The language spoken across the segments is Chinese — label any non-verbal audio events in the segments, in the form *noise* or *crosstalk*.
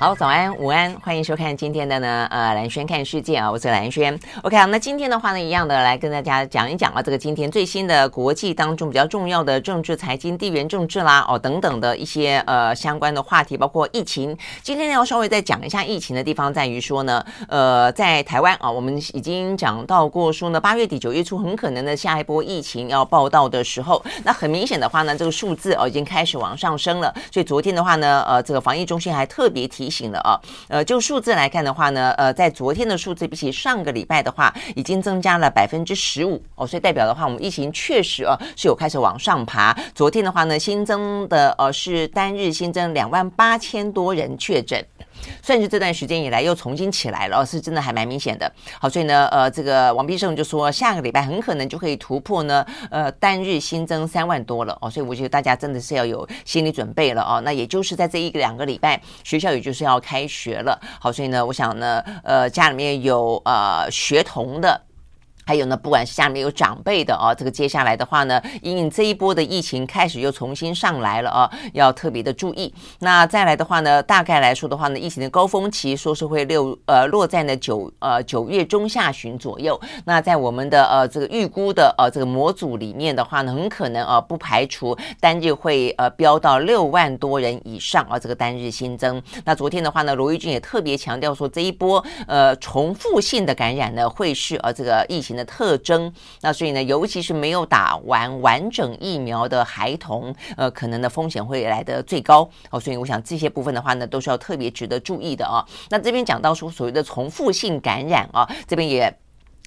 好，早安，午安，欢迎收看今天的呢，呃，蓝轩看世界啊，我是蓝轩。OK 好，那今天的话呢，一样的来跟大家讲一讲啊，这个今天最新的国际当中比较重要的政治、财经、地缘政治啦，哦等等的一些呃相关的话题，包括疫情。今天，要稍微再讲一下疫情的地方，在于说呢，呃，在台湾啊，我们已经讲到过说呢，八月底九月初很可能的下一波疫情要报道的时候，那很明显的话呢，这个数字哦已经开始往上升了。所以昨天的话呢，呃，这个防疫中心还特别提。醒了啊，呃，就数字来看的话呢，呃，在昨天的数字比起上个礼拜的话，已经增加了百分之十五哦，所以代表的话，我们疫情确实啊是有开始往上爬。昨天的话呢，新增的呃是单日新增两万八千多人确诊。算是这段时间以来又重新起来了，是真的还蛮明显的。好，所以呢，呃，这个王必胜就说下个礼拜很可能就可以突破呢，呃，单日新增三万多了哦。所以我觉得大家真的是要有心理准备了哦。那也就是在这一个两个礼拜，学校也就是要开学了。好，所以呢，我想呢，呃，家里面有呃学童的。还有呢，不管是家里面有长辈的啊，这个接下来的话呢，因为这一波的疫情开始又重新上来了啊，要特别的注意。那再来的话呢，大概来说的话呢，疫情的高峰期说是会六呃落在呢九呃九月中下旬左右。那在我们的呃这个预估的呃这个模组里面的话呢，很可能啊不排除单日会呃飙到六万多人以上啊这个单日新增。那昨天的话呢，罗一钧也特别强调说，这一波呃重复性的感染呢，会是呃这个疫情的。特征，那所以呢，尤其是没有打完完整疫苗的孩童，呃，可能的风险会来的最高哦。所以我想这些部分的话呢，都是要特别值得注意的啊。那这边讲到说所谓的重复性感染啊，这边也。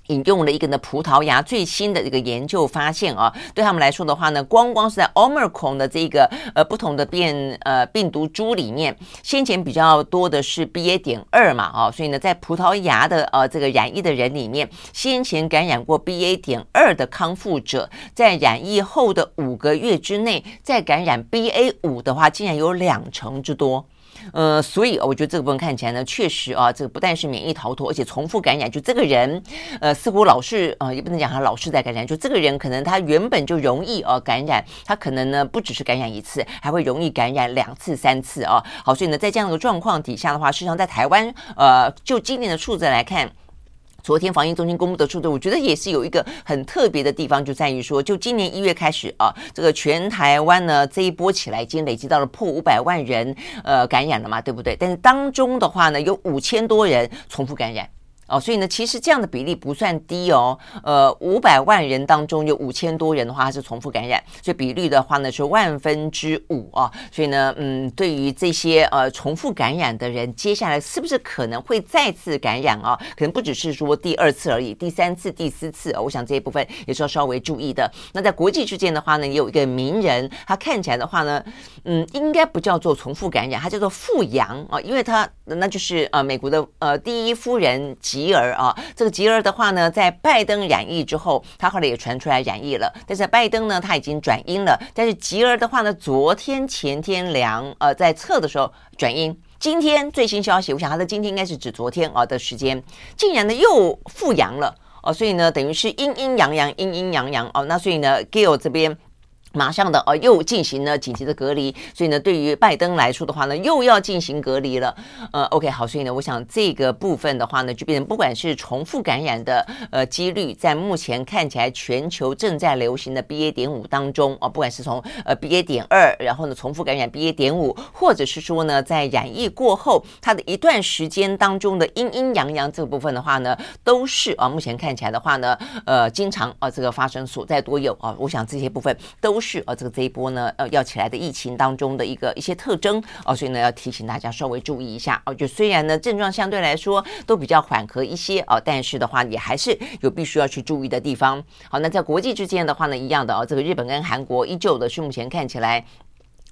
引用了一个呢，葡萄牙最新的这个研究发现啊，对他们来说的话呢，光光是在 Omicron 的这个呃不同的变呃病毒株里面，先前比较多的是 BA 点二嘛啊，所以呢，在葡萄牙的呃这个染疫的人里面，先前感染过 BA 点二的康复者，在染疫后的五个月之内，再感染 BA 五的话，竟然有两成之多。呃，所以我觉得这个部分看起来呢，确实啊，这个不但是免疫逃脱，而且重复感染。就这个人，呃，似乎老是呃，也不能讲他老是在感染。就这个人，可能他原本就容易呃感染，他可能呢不只是感染一次，还会容易感染两次、三次啊。好，所以呢，在这样的状况底下的话，事实上在台湾，呃，就今年的数字来看。昨天防疫中心公布的数字，我觉得也是有一个很特别的地方，就在于说，就今年一月开始啊，这个全台湾呢这一波起来已经累积到了破五百万人呃感染了嘛，对不对？但是当中的话呢，有五千多人重复感染。哦，所以呢，其实这样的比例不算低哦。呃，五百万人当中有五千多人的话，它是重复感染，所以比率的话呢是万分之五啊。所以呢，嗯，对于这些呃重复感染的人，接下来是不是可能会再次感染啊？可能不只是说第二次而已，第三次、第四次，我想这一部分也是要稍微注意的。那在国际之间的话呢，也有一个名人，他看起来的话呢，嗯，应该不叫做重复感染，他叫做复阳啊，因为他那就是呃美国的呃第一夫人。吉吉尔啊，这个吉尔的话呢，在拜登染疫之后，他后来也传出来染疫了。但是拜登呢，他已经转阴了。但是吉尔的话呢，昨天前天量呃在测的时候转阴，今天最新消息，我想他的今天应该是指昨天啊的时间，竟然呢又复阳了哦，所以呢等于是阴阴阳阳，阴阴阳阳哦。那所以呢，Gail 这边。马上的哦又进行了紧急的隔离，所以呢，对于拜登来说的话呢，又要进行隔离了。呃，OK，好，所以呢，我想这个部分的话呢，就变成不管是重复感染的呃几率，在目前看起来全球正在流行的 BA 点五当中啊，不管是从呃 BA 点二，然后呢重复感染 BA 点五，或者是说呢在染疫过后它的一段时间当中的阴阴阳阳这个部分的话呢，都是啊目前看起来的话呢，呃，经常啊这个发生所在多有啊，我想这些部分都。是啊，这个这一波呢，呃，要起来的疫情当中的一个一些特征哦，所以呢，要提醒大家稍微注意一下哦。就虽然呢，症状相对来说都比较缓和一些哦，但是的话，也还是有必须要去注意的地方。好，那在国际之间的话呢，一样的哦，这个日本跟韩国依旧的是目前看起来。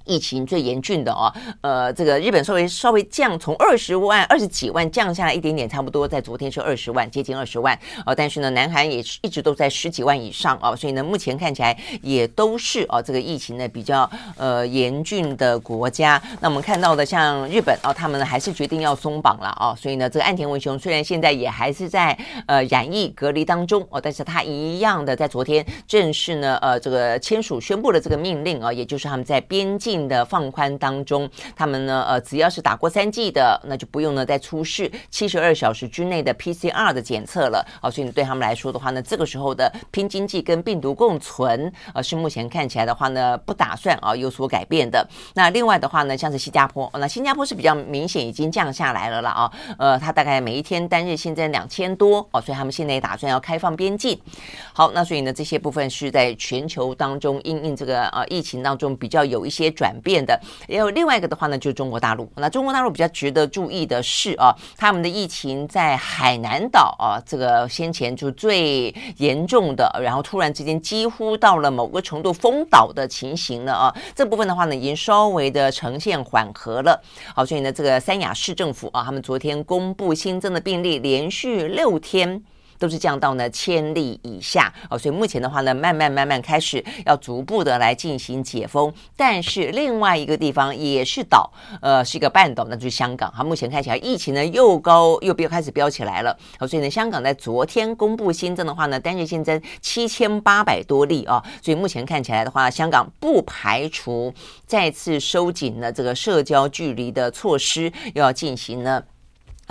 疫情最严峻的哦，呃，这个日本稍微稍微降从二十万二十几万降下来一点点，差不多在昨天是二十万，接近二十万哦。但是呢，南韩也是一直都在十几万以上哦，所以呢，目前看起来也都是哦，这个疫情呢比较呃严峻的国家。那我们看到的像日本哦，他们呢还是决定要松绑了哦，所以呢，这个岸田文雄虽然现在也还是在呃染疫隔离当中哦，但是他一样的在昨天正式呢呃这个签署宣布了这个命令啊、哦，也就是他们在边境。的放宽当中，他们呢，呃，只要是打过三剂的，那就不用呢再出示七十二小时之内的 PCR 的检测了。哦，所以对他们来说的话呢，这个时候的拼经济跟病毒共存，呃，是目前看起来的话呢，不打算啊有所改变的。那另外的话呢，像是新加坡，那新加坡是比较明显已经降下来了了啊，呃，它大概每一天单日新增两千多哦，所以他们现在也打算要开放边境。好，那所以呢，这些部分是在全球当中因应这个呃疫情当中比较有一些。转变的，也有另外一个的话呢，就是中国大陆。那中国大陆比较值得注意的是啊，他们的疫情在海南岛啊，这个先前就最严重的，然后突然之间几乎到了某个程度封岛的情形了啊。这部分的话呢，已经稍微的呈现缓和了。好，所以呢，这个三亚市政府啊，他们昨天公布新增的病例，连续六天。都是降到呢千例以下哦，所以目前的话呢，慢慢慢慢开始要逐步的来进行解封。但是另外一个地方也是岛，呃，是一个半岛，那就是香港。哈，目前看起来疫情呢又高又飙开始飙起来了。好，所以呢，香港在昨天公布新增的话呢，单日新增七千八百多例啊，所以目前看起来的话，香港不排除再次收紧了这个社交距离的措施，又要进行呢。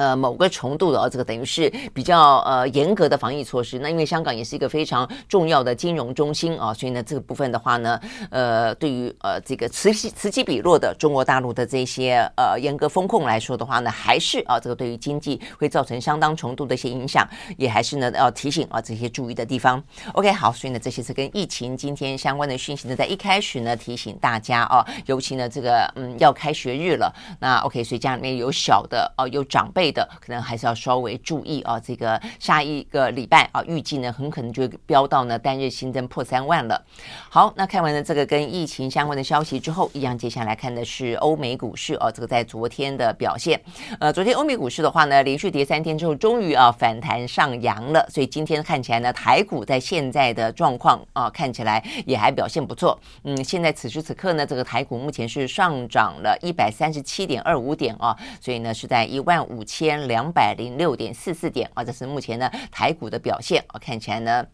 呃，某个程度的哦，这个等于是比较呃严格的防疫措施。那因为香港也是一个非常重要的金融中心啊，所以呢，这个部分的话呢，呃，对于呃这个此起此起彼落的中国大陆的这些呃严格风控来说的话呢，还是啊这个对于经济会造成相当程度的一些影响，也还是呢要提醒啊这些注意的地方。OK，好，所以呢，这些是跟疫情今天相关的讯息呢，在一开始呢提醒大家啊，尤其呢这个嗯要开学日了，那 OK，所以家里面有小的哦、啊，有长辈。的可能还是要稍微注意啊，这个下一个礼拜啊，预计呢很可能就飙到呢单日新增破三万了。好，那看完了这个跟疫情相关的消息之后，一样接下来看的是欧美股市啊，这个在昨天的表现。呃，昨天欧美股市的话呢，连续跌三天之后，终于啊反弹上扬了，所以今天看起来呢，台股在现在的状况啊，看起来也还表现不错。嗯，现在此时此刻呢，这个台股目前是上涨了一百三十七点二五点啊，所以呢是在一万五千。两百零六点四四点啊，这是目前呢台股的表现啊，看起来呢，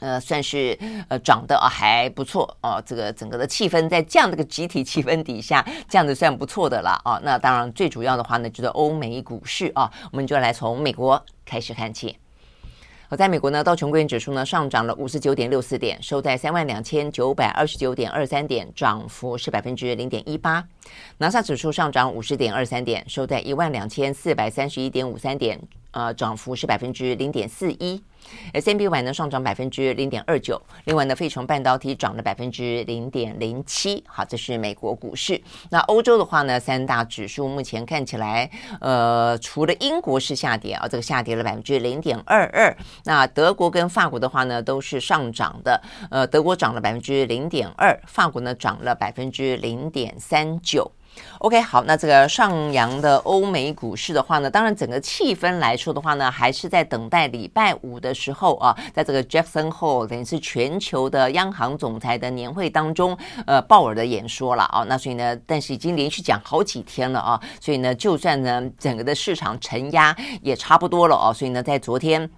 呃，算是呃涨得还不错啊。这个整个的气氛在这样的一个集体气氛底下，这样子算不错的了啊。那当然最主要的话呢，就是欧美股市啊，我们就来从美国开始看起。好在美国呢，道琼工业指数呢上涨了五十九点六四点，收在三万两千九百二十九点二三点，涨幅是百分之零点一八。纳斯指数上涨五十点二三点，收在一万两千四百三十一点五三点，呃，涨幅是百分之零点四一。S&P 500呢上涨百分之零点二九，另外呢，费城半导体涨了百分之零点零七。好，这是美国股市。那欧洲的话呢，三大指数目前看起来，呃，除了英国是下跌啊，这个下跌了百分之零点二二。那德国跟法国的话呢，都是上涨的。呃，德国涨了百分之零点二，法国呢涨了百分之零点三九。OK，好，那这个上扬的欧美股市的话呢，当然整个气氛来说的话呢，还是在等待礼拜五的时候啊，在这个 Jackson Hole 等于是全球的央行总裁的年会当中，呃，鲍尔的演说了啊。那所以呢，但是已经连续讲好几天了啊，所以呢，就算呢整个的市场承压也差不多了啊，所以呢，在昨天。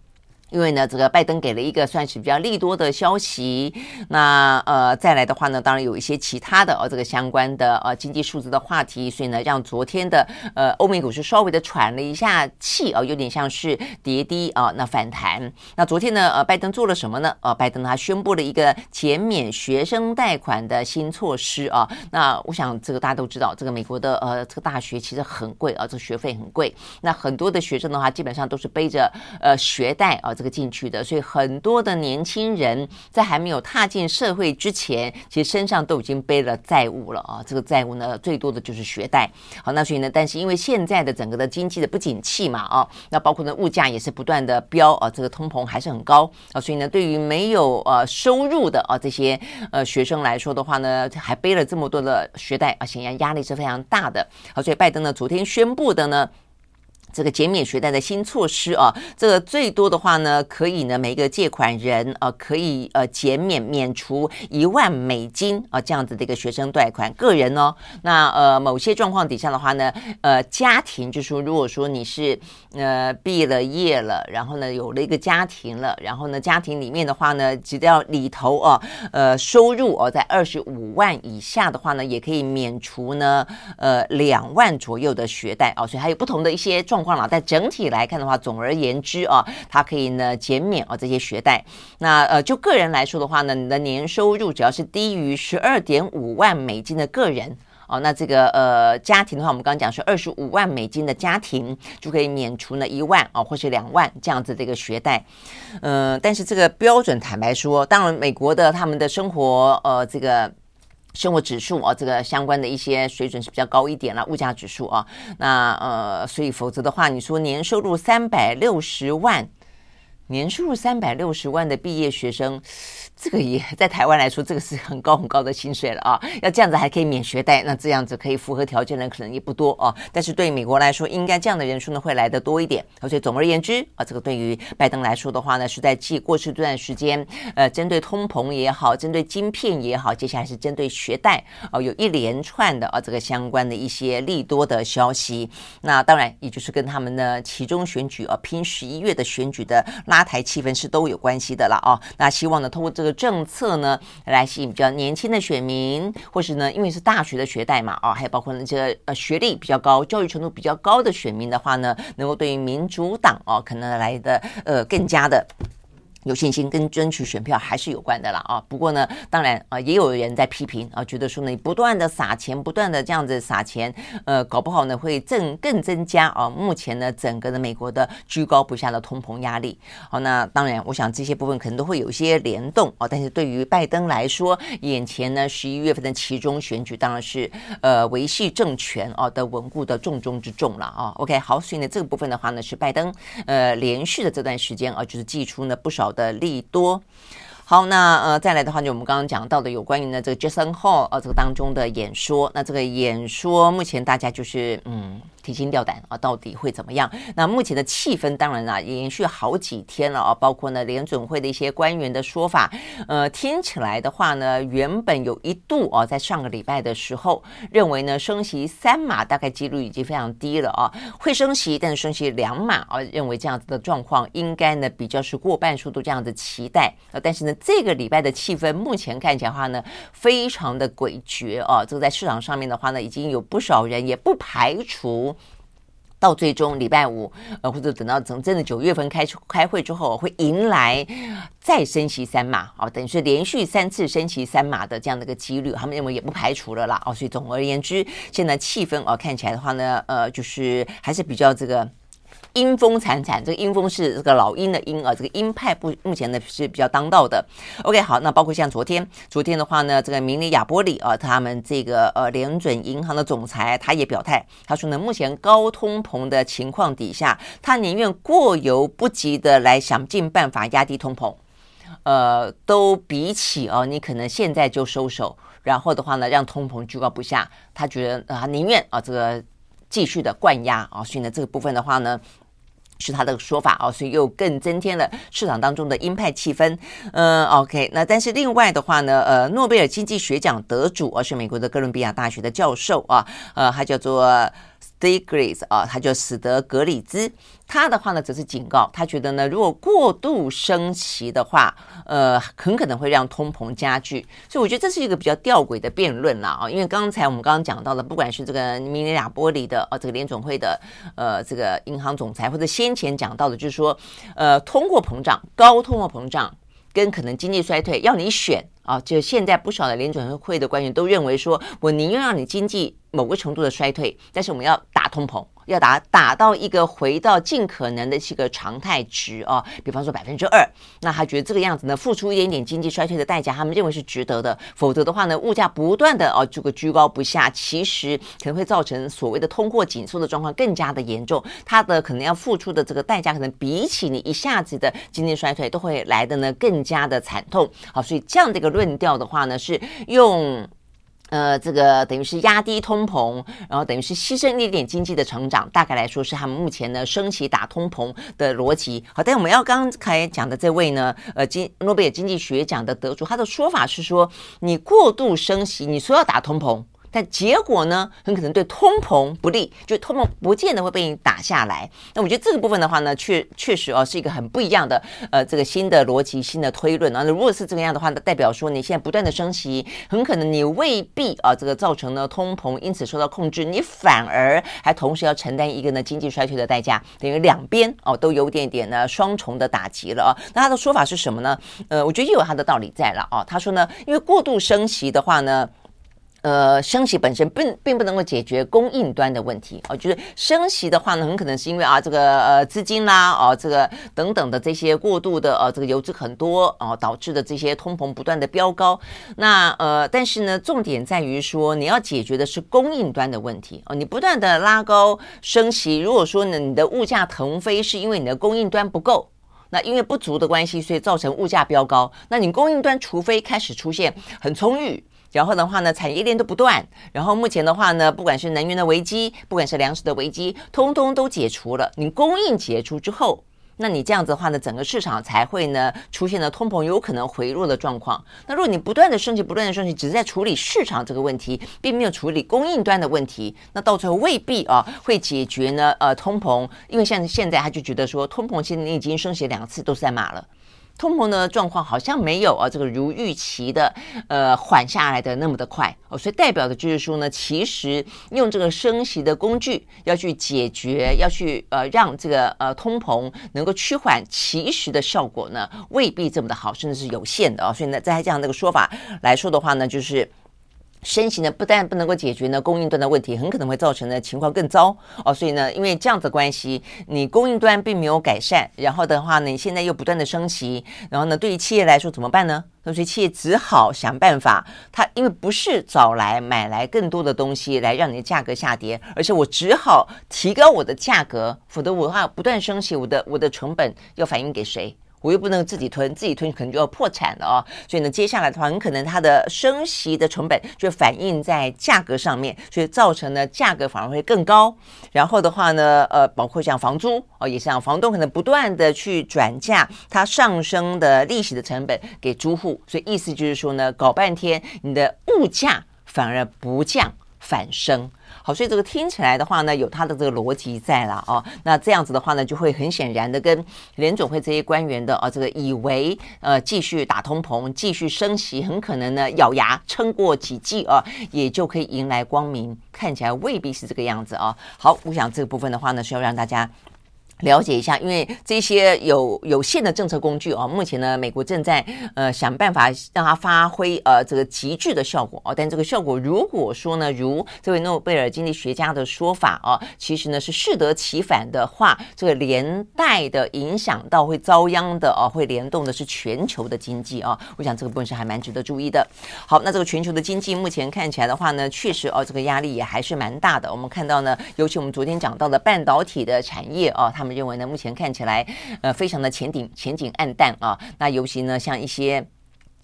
因为呢，这个拜登给了一个算是比较利多的消息，那呃再来的话呢，当然有一些其他的呃、哦、这个相关的呃经济数字的话题，所以呢，让昨天的呃欧美股市稍微的喘了一下气啊、有点像是跌低啊、那反弹。那昨天呢，呃拜登做了什么呢？呃拜登他宣布了一个减免学生贷款的新措施啊。那我想这个大家都知道，这个美国的呃这个大学其实很贵啊，这学费很贵。那很多的学生的话，基本上都是背着呃学贷啊。这个进去的，所以很多的年轻人在还没有踏进社会之前，其实身上都已经背了债务了啊。这个债务呢，最多的就是学贷。好，那所以呢，但是因为现在的整个的经济的不景气嘛啊，那包括呢物价也是不断的飙啊，这个通膨还是很高啊，所以呢，对于没有呃收入的啊这些呃学生来说的话呢，还背了这么多的学贷啊，显然压力是非常大的。好，所以拜登呢昨天宣布的呢。这个减免学贷的新措施啊，这个最多的话呢，可以呢每一个借款人啊，可以呃减免免除一万美金啊这样子的一个学生贷款，个人哦，那呃某些状况底下的话呢，呃家庭就是说，如果说你是呃毕了业了，然后呢有了一个家庭了，然后呢家庭里面的话呢，只要里头哦呃收入哦在二十五万以下的话呢，也可以免除呢呃两万左右的学贷哦，所以还有不同的一些状。况了，但整体来看的话，总而言之啊，它可以呢减免啊这些学贷。那呃，就个人来说的话呢，你的年收入只要是低于十二点五万美金的个人哦，那这个呃家庭的话，我们刚刚讲是二十五万美金的家庭就可以免除呢一万啊或是两万这样子的一个学贷。嗯、呃，但是这个标准坦白说，当然美国的他们的生活呃这个。生活指数啊，这个相关的一些水准是比较高一点了，物价指数啊，那呃，所以否则的话，你说年收入三百六十万，年收入三百六十万的毕业学生。这个也在台湾来说，这个是很高很高的薪水了啊！要这样子还可以免学贷，那这样子可以符合条件的人可能也不多啊。但是对美国来说，应该这样的人数呢会来的多一点。而且总而言之啊，这个对于拜登来说的话呢，是在继过去这段时间，呃，针对通膨也好，针对晶片也好，接下来是针对学贷啊，有一连串的啊这个相关的一些利多的消息。那当然，也就是跟他们呢其中选举啊拼十一月的选举的拉抬气氛是都有关系的了啊。那希望呢通过这个。政策呢，来吸引比较年轻的选民，或是呢，因为是大学的学贷嘛，啊，还有包括那些呃学历比较高、教育程度比较高的选民的话呢，能够对于民主党哦，可能来的呃更加的。有信心跟争取选票还是有关的啦啊！不过呢，当然啊，也有人在批评啊，觉得说呢，你不断的撒钱，不断的这样子撒钱，呃，搞不好呢会增更增加啊，目前呢整个的美国的居高不下的通膨压力。好，那当然，我想这些部分可能都会有一些联动啊。但是对于拜登来说，眼前呢十一月份的其中选举当然是呃维系政权啊的稳固的重中之重了啊。OK，好，所以呢这个部分的话呢是拜登呃连续的这段时间啊，就是祭出呢不少。的利多，好，那呃，再来的话，就我们刚刚讲到的有关于呢这个 Jason Hall 呃这个当中的演说，那这个演说目前大家就是嗯。提心吊胆啊，到底会怎么样？那目前的气氛当然啊，也延续好几天了啊，包括呢联准会的一些官员的说法，呃，听起来的话呢，原本有一度啊，在上个礼拜的时候，认为呢升息三码大概几率已经非常低了啊，会升息，但是升息两码啊，认为这样子的状况应该呢比较是过半数都这样子期待啊，但是呢这个礼拜的气氛目前看起来的话呢，非常的诡谲啊，这个在市场上面的话呢，已经有不少人也不排除。到最终礼拜五，呃，或者等到真真的九月份开开会之后，会迎来再升息三码，哦，等于是连续三次升息三码的这样的一个几率，他们认为也不排除了啦，哦，所以总而言之，现在气氛哦看起来的话呢，呃，就是还是比较这个。鹰风惨惨，这个鹰风是这个老鹰的鹰啊，这个鹰派不目前呢是比较当道的。OK，好，那包括像昨天，昨天的话呢，这个明尼亚波利啊，他们这个呃联准银行的总裁他也表态，他说呢，目前高通膨的情况底下，他宁愿过犹不及的来想尽办法压低通膨，呃，都比起哦，你可能现在就收手，然后的话呢，让通膨居高不下，他觉得啊，宁愿啊这个继续的灌压啊，所以呢，这个部分的话呢。是他的说法啊，所以又更增添了市场当中的鹰派气氛。嗯，OK，那但是另外的话呢，呃，诺贝尔经济学奖得主，而是美国的哥伦比亚大学的教授啊，呃，他叫做。Stiglitz 啊，他就使得格里兹，他的话呢则是警告，他觉得呢，如果过度升息的话，呃，很可能会让通膨加剧。所以我觉得这是一个比较吊诡的辩论啦啊，因为刚才我们刚刚讲到的，不管是这个明尼亚波利的呃、啊、这个联准会的呃这个银行总裁，或者先前讲到的，就是说呃通货膨胀、高通货膨胀跟可能经济衰退，要你选啊，就现在不少的联准会的官员都认为说，我宁愿让你经济。某个程度的衰退，但是我们要打通膨。要打打到一个回到尽可能的这个常态值啊，比方说百分之二，那他觉得这个样子呢，付出一点点经济衰退的代价，他们认为是值得的。否则的话呢，物价不断的哦这个居高不下，其实可能会造成所谓的通货紧缩的状况更加的严重。它的可能要付出的这个代价，可能比起你一下子的经济衰退都会来的呢更加的惨痛。好，所以这样的一个论调的话呢，是用。呃，这个等于是压低通膨，然后等于是牺牲一点经济的成长，大概来说是他们目前呢升息打通膨的逻辑。好，但我们要刚才讲的这位呢，呃，经诺贝尔经济学奖的得主，他的说法是说，你过度升息，你说要打通膨。但结果呢，很可能对通膨不利，就通膨不见得会被你打下来。那我觉得这个部分的话呢，确确实哦，是一个很不一样的呃这个新的逻辑、新的推论啊。那如果是这个样的话，那代表说你现在不断的升息，很可能你未必啊这个造成了通膨因此受到控制，你反而还同时要承担一个呢经济衰退的代价，等于两边哦都有点点呢双重的打击了啊。那他的说法是什么呢？呃，我觉得也有他的道理在了啊。他说呢，因为过度升息的话呢。呃，升息本身并并不能够解决供应端的问题哦，就是升息的话呢，很可能是因为啊这个呃资金啦，哦这个等等的这些过度的呃这个游资很多哦，导致的这些通膨不断的飙高。那呃，但是呢，重点在于说你要解决的是供应端的问题哦，你不断的拉高升息，如果说呢你的物价腾飞是因为你的供应端不够，那因为不足的关系，所以造成物价飙高。那你供应端除非开始出现很充裕。然后的话呢，产业链都不断。然后目前的话呢，不管是能源的危机，不管是粮食的危机，通通都解除了。你供应解除之后，那你这样子的话呢，整个市场才会呢出现了通膨有可能回落的状况。那如果你不断的升级，不断的升级，只是在处理市场这个问题，并没有处理供应端的问题，那到最后未必啊会解决呢呃通膨，因为像现在他就觉得说通膨现在已经升级两次都是在骂了。通膨的状况好像没有啊，这个如预期的，呃，缓下来的那么的快哦，所以代表的就是说呢，其实用这个升息的工具要去解决，要去呃让这个呃通膨能够趋缓，其实的效果呢未必这么的好，甚至是有限的啊。所以呢，在这样的一个说法来说的话呢，就是。升息呢，不但不能够解决呢供应端的问题，很可能会造成呢情况更糟哦。所以呢，因为这样子关系，你供应端并没有改善，然后的话呢，你现在又不断的升息，然后呢，对于企业来说怎么办呢？所以企业只好想办法，它因为不是找来买来更多的东西来让你的价格下跌，而且我只好提高我的价格，否则我的话不断升息，我的我的成本要反映给谁？我又不能自己吞，自己吞可能就要破产了哦。所以呢，接下来的话，很可能它的升息的成本就反映在价格上面，所以造成呢价格反而会更高。然后的话呢，呃，包括像房租哦，也像房东可能不断的去转嫁它上升的利息的成本给租户，所以意思就是说呢，搞半天你的物价反而不降反升。好，所以这个听起来的话呢，有它的这个逻辑在了哦。那这样子的话呢，就会很显然的跟联总会这些官员的啊、这个以为呃继续打通膨、继续升息，很可能呢咬牙撑过几季啊，也就可以迎来光明，看起来未必是这个样子啊。好，我想这个部分的话呢，需要让大家。了解一下，因为这些有有限的政策工具啊，目前呢，美国正在呃想办法让它发挥呃这个极致的效果啊。但这个效果如果说呢，如这位诺贝尔经济学家的说法啊，其实呢是适得其反的话，这个连带的影响到会遭殃的啊，会联动的是全球的经济啊。我想这个部分是还蛮值得注意的。好，那这个全球的经济目前看起来的话呢，确实哦，这个压力也还是蛮大的。我们看到呢，尤其我们昨天讲到的半导体的产业啊，他们。认为呢，目前看起来，呃，非常的前景前景暗淡啊。那尤其呢，像一些。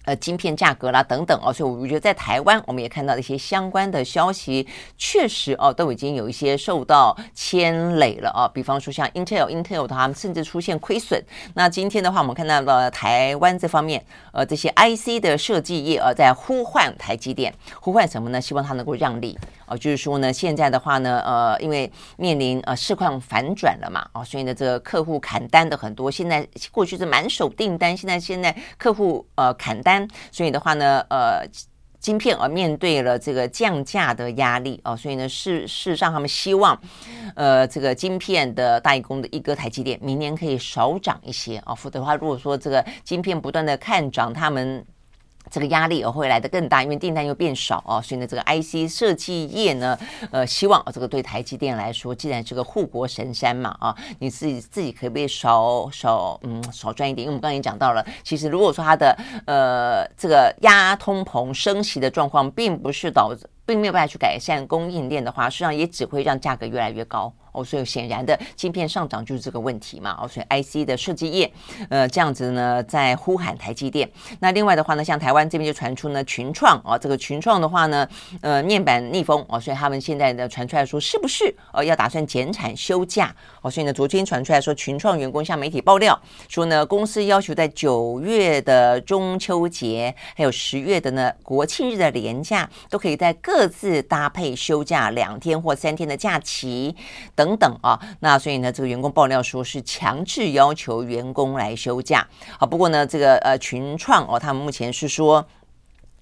呃，晶片价格啦等等哦，所以我觉得在台湾，我们也看到一些相关的消息，确实哦，都已经有一些受到牵累了啊。比方说像 Intel，Intel 它们甚至出现亏损。那今天的话，我们看到了台湾这方面，呃，这些 IC 的设计业呃，在呼唤台积电，呼唤什么呢？希望它能够让利哦，就是说呢，现在的话呢，呃，因为面临呃市况反转了嘛，哦，所以呢，这个客户砍单的很多，现在过去是满手订单，现在现在客户呃砍单。所以的话呢，呃，晶片而面对了这个降价的压力哦，所以呢，事事实上他们希望，呃，这个晶片的代工的一哥台积电明年可以少涨一些啊，否则的话，如果说这个晶片不断的看涨，他们。这个压力也会来得更大，因为订单又变少哦，所以呢，这个 IC 设计业呢，呃，希望这个对台积电来说，既然是个护国神山嘛，啊，你自己自己可不可以少少嗯少赚一点？因为我们刚才也讲到了，其实如果说它的呃这个压通膨升息的状况，并不是导致并没有办法去改善供应链的话，实际上也只会让价格越来越高。哦，所以显然的，晶片上涨就是这个问题嘛。哦，所以 IC 的设计业，呃，这样子呢，在呼喊台积电。那另外的话呢，像台湾这边就传出呢，群创哦，这个群创的话呢，呃，面板逆风哦，所以他们现在呢传出来说，是不是哦要打算减产休假？哦，所以呢，昨天传出来说，群创员工向媒体爆料说呢，公司要求在九月的中秋节，还有十月的呢国庆日的连假，都可以在各自搭配休假两天或三天的假期。等等啊，那所以呢，这个员工爆料说是强制要求员工来休假。好，不过呢，这个呃群创哦，他们目前是说。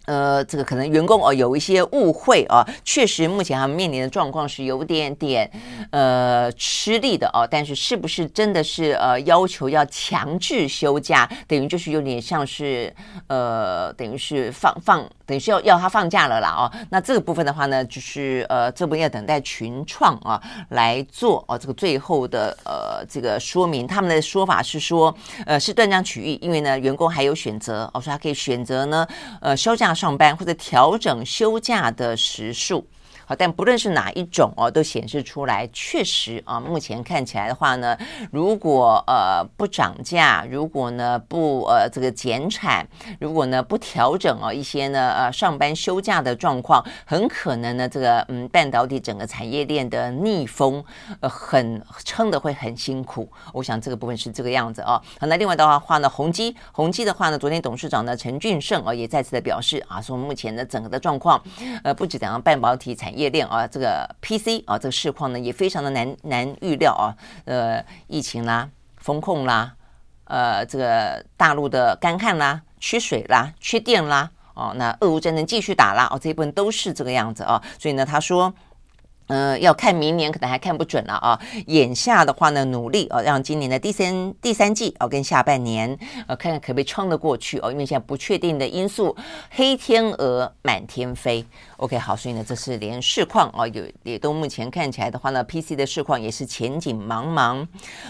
呃，这个可能员工哦有一些误会啊，确实目前他们面临的状况是有点点呃吃力的哦。但是是不是真的是呃要求要强制休假，等于就是有点像是呃等于是放放，等于是要要他放假了啦哦。那这个部分的话呢，就是呃这部分要等待群创啊来做哦这个最后的呃这个说明。他们的说法是说呃是断章取义，因为呢员工还有选择哦，说他可以选择呢呃休假。上班或者调整休假的时数。好，但不论是哪一种哦，都显示出来，确实啊，目前看起来的话呢，如果呃不涨价，如果呢不呃这个减产，如果呢不调整哦一些呢呃上班休假的状况，很可能呢这个嗯半导体整个产业链的逆风呃很撑的会很辛苦。我想这个部分是这个样子啊。好，那另外的话话呢，宏基宏基的话呢，昨天董事长呢陈俊盛啊也再次的表示啊，说目前的整个的状况呃不止讲到半导体产业。夜店啊，这个 PC 啊，这个市况呢也非常的难难预料啊。呃，疫情啦，风控啦，呃，这个大陆的干旱啦，缺水啦，缺电啦，哦，那俄乌战争继续打啦，哦，这一部分都是这个样子啊。所以呢，他说。呃，要看明年可能还看不准了啊。眼下的话呢，努力哦，让今年的第三第三季哦跟下半年呃，看看可不可以撑得过去哦。因为现在不确定的因素，黑天鹅满天飞。OK，好，所以呢，这是连市况哦，有也都目前看起来的话呢，PC 的市况也是前景茫茫。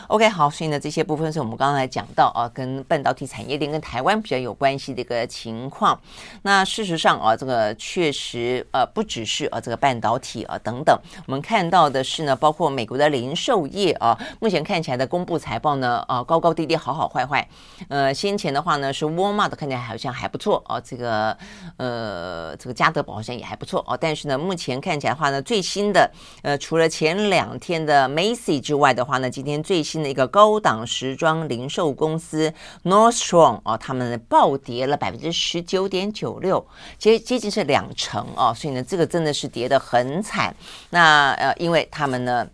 OK，好，所以呢，这些部分是我们刚才讲到啊，跟半导体产业链跟台湾比较有关系的一个情况。那事实上啊，这个确实呃，不只是啊这个半导体啊等等。我们看到的是呢，包括美国的零售业啊，目前看起来的公布财报呢，啊高高低低，好好坏坏。呃，先前的话呢是 Walmart 看起来好像还不错哦，这个呃这个家得宝好像也还不错哦，但是呢目前看起来的话呢，最新的呃除了前两天的 Macy 之外的话呢，今天最新的一个高档时装零售公司 Nordstrom 啊，他们暴跌了百分之十九点九六，接接近是两成哦，所以呢这个真的是跌得很惨。那那呃，因为他们呢，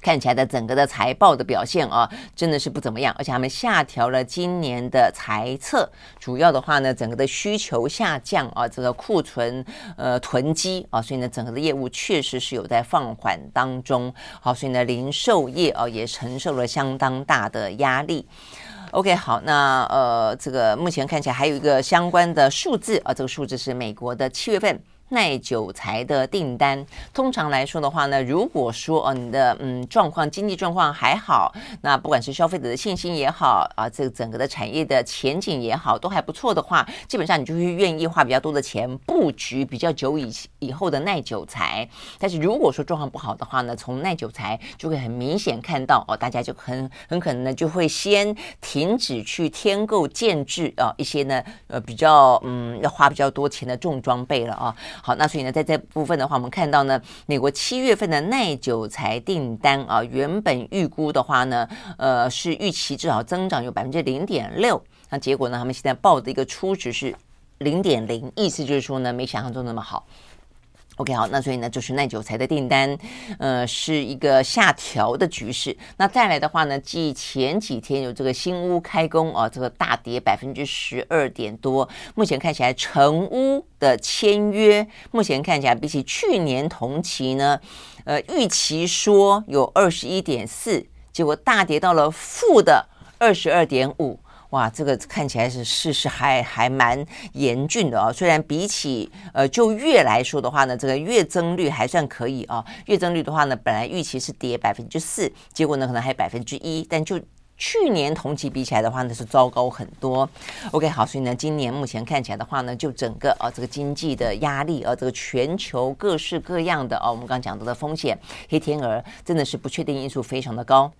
看起来的整个的财报的表现啊，真的是不怎么样，而且他们下调了今年的财测，主要的话呢，整个的需求下降啊，这个库存呃囤积啊，所以呢，整个的业务确实是有在放缓当中。好，所以呢，零售业啊也承受了相当大的压力。OK，好，那呃，这个目前看起来还有一个相关的数字啊，这个数字是美国的七月份。耐久材的订单，通常来说的话呢，如果说哦你的嗯状况经济状况还好，那不管是消费者的信心也好啊，这个整个的产业的前景也好，都还不错的话，基本上你就会愿意花比较多的钱布局比较久以以后的耐久材。但是如果说状况不好的话呢，从耐久材就会很明显看到哦，大家就很很可能呢就会先停止去添购建置啊一些呢呃比较嗯要花比较多钱的重装备了啊。好，那所以呢，在这部分的话，我们看到呢，美国七月份的耐久材订单啊，原本预估的话呢，呃，是预期至少增长有百分之零点六，那结果呢，他们现在报的一个初值是零点零，意思就是说呢，没想象中那么好。OK，好，那所以呢，就是耐久材的订单，呃，是一个下调的局势。那再来的话呢，继前几天有这个新屋开工啊，这个大跌百分之十二点多。目前看起来成屋的签约，目前看起来比起去年同期呢，呃，预期说有二十一点四，结果大跌到了负的二十二点五。哇，这个看起来是事实还还蛮严峻的啊。虽然比起呃就月来说的话呢，这个月增率还算可以啊。月增率的话呢，本来预期是跌百分之四，结果呢可能还有百分之一，但就去年同期比起来的话呢，是糟糕很多。OK，好，所以呢，今年目前看起来的话呢，就整个啊这个经济的压力啊，这个全球各式各样的啊，我们刚讲到的风险，黑天鹅真的是不确定因素非常的高。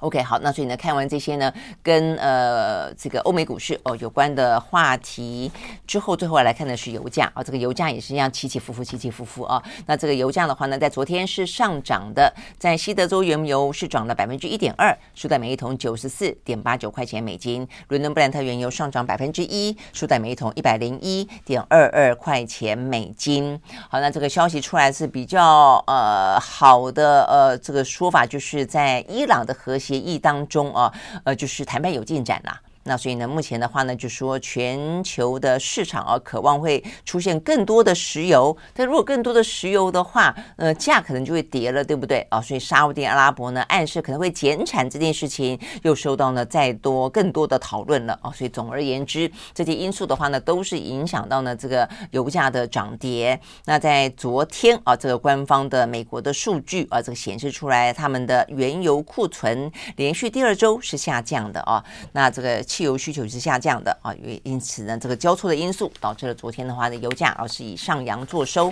OK，好，那所以呢，看完这些呢，跟呃这个欧美股市哦有关的话题之后，最后来看的是油价啊，这个油价也是一样起起伏伏，起起伏伏啊。那这个油价的话呢，在昨天是上涨的，在西德州原油是涨了百分之一点二，输在每一桶九十四点八九块钱美金；伦敦布兰特原油上涨百分之一，输在每一桶一百零一点二二块钱美金。好，那这个消息出来是比较呃好的呃这个说法，就是在伊朗的核心。协议当中啊，呃，就是谈判有进展啦。那所以呢，目前的话呢，就说全球的市场啊，渴望会出现更多的石油。但如果更多的石油的话，呃，价可能就会跌了，对不对啊？所以沙乌地阿拉伯呢，暗示可能会减产这件事情，又受到呢再多更多的讨论了啊。所以总而言之，这些因素的话呢，都是影响到呢这个油价的涨跌。那在昨天啊，这个官方的美国的数据啊，这个显示出来，他们的原油库存连续第二周是下降的啊。那这个。汽油需求是下降的啊，因因此呢，这个交错的因素导致了昨天的话的油价而是以上扬作收。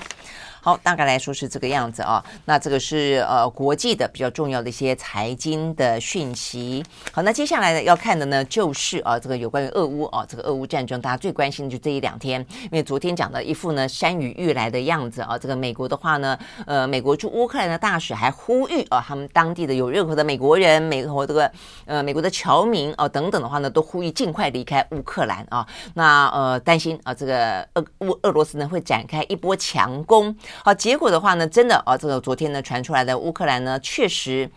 好，大概来说是这个样子啊。那这个是呃国际的比较重要的一些财经的讯息。好，那接下来呢要看的呢就是啊这个有关于俄乌啊这个俄乌战争，大家最关心的就这一两天，因为昨天讲的一副呢山雨欲来的样子啊。这个美国的话呢，呃，美国驻乌克兰的大使还呼吁啊，他们当地的有任何的美国人、美国这个呃美国的侨民啊等等的话呢，都呼吁尽快离开乌克兰啊。那呃担心啊这个俄乌俄罗斯呢会展开一波强攻。好，结果的话呢，真的啊，这个昨天呢传出来的乌克兰呢，确实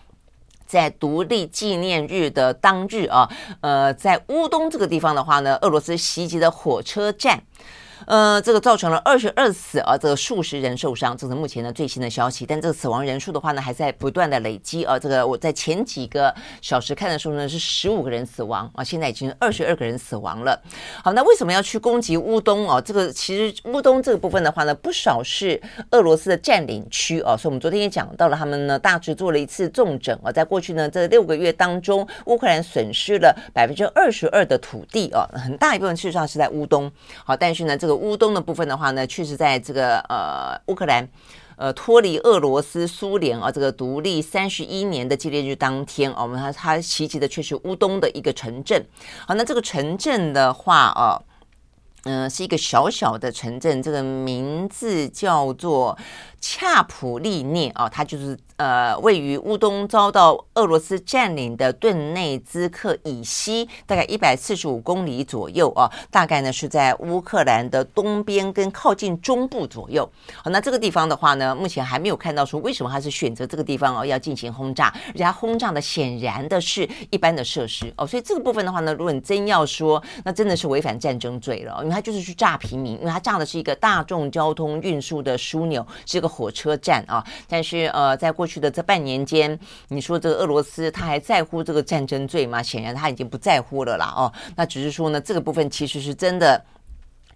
在独立纪念日的当日啊，呃，在乌东这个地方的话呢，俄罗斯袭击的火车站。呃，这个造成了二十二死啊，这个数十人受伤，这是目前的最新的消息。但这个死亡人数的话呢，还在不断的累积啊。这个我在前几个小时看的时候呢，是十五个人死亡啊，现在已经二十二个人死亡了。好，那为什么要去攻击乌东啊？这个其实乌东这个部分的话呢，不少是俄罗斯的占领区啊。所以我们昨天也讲到了，他们呢大致做了一次重整啊。在过去呢这六个月当中，乌克兰损失了百分之二十二的土地啊，很大一部分事实上是在乌东。好，但是呢这这个。乌东的部分的话呢，确实在这个呃乌克兰呃脱离俄罗斯苏联啊这个独立三十一年的纪念日当天，我们它它袭击的却是乌东的一个城镇。好，那这个城镇的话啊，嗯、呃，是一个小小的城镇，这个名字叫做恰普利涅啊，它就是。呃，位于乌东遭到俄罗斯占领的顿内兹克以西，大概一百四十五公里左右啊，大概呢是在乌克兰的东边跟靠近中部左右。好，那这个地方的话呢，目前还没有看到说为什么它是选择这个地方哦，要进行轰炸，而且他轰炸的显然的是一般的设施哦，所以这个部分的话呢，如果你真要说，那真的是违反战争罪了，因为它就是去炸平民，因为它炸的是一个大众交通运输的枢纽，是个火车站啊，但是呃，在过去的这半年间，你说这个俄罗斯他还在乎这个战争罪吗？显然他已经不在乎了啦。哦，那只是说呢，这个部分其实是真的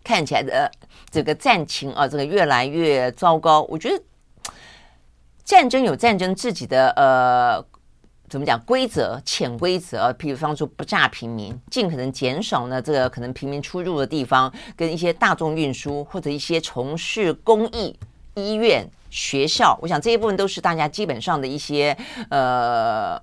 看起来的这个战情啊，这个越来越糟糕。我觉得战争有战争自己的呃，怎么讲规则、潜规则，比方说不炸平民，尽可能减少呢这个可能平民出入的地方，跟一些大众运输或者一些从事公益。医院、学校，我想这一部分都是大家基本上的一些呃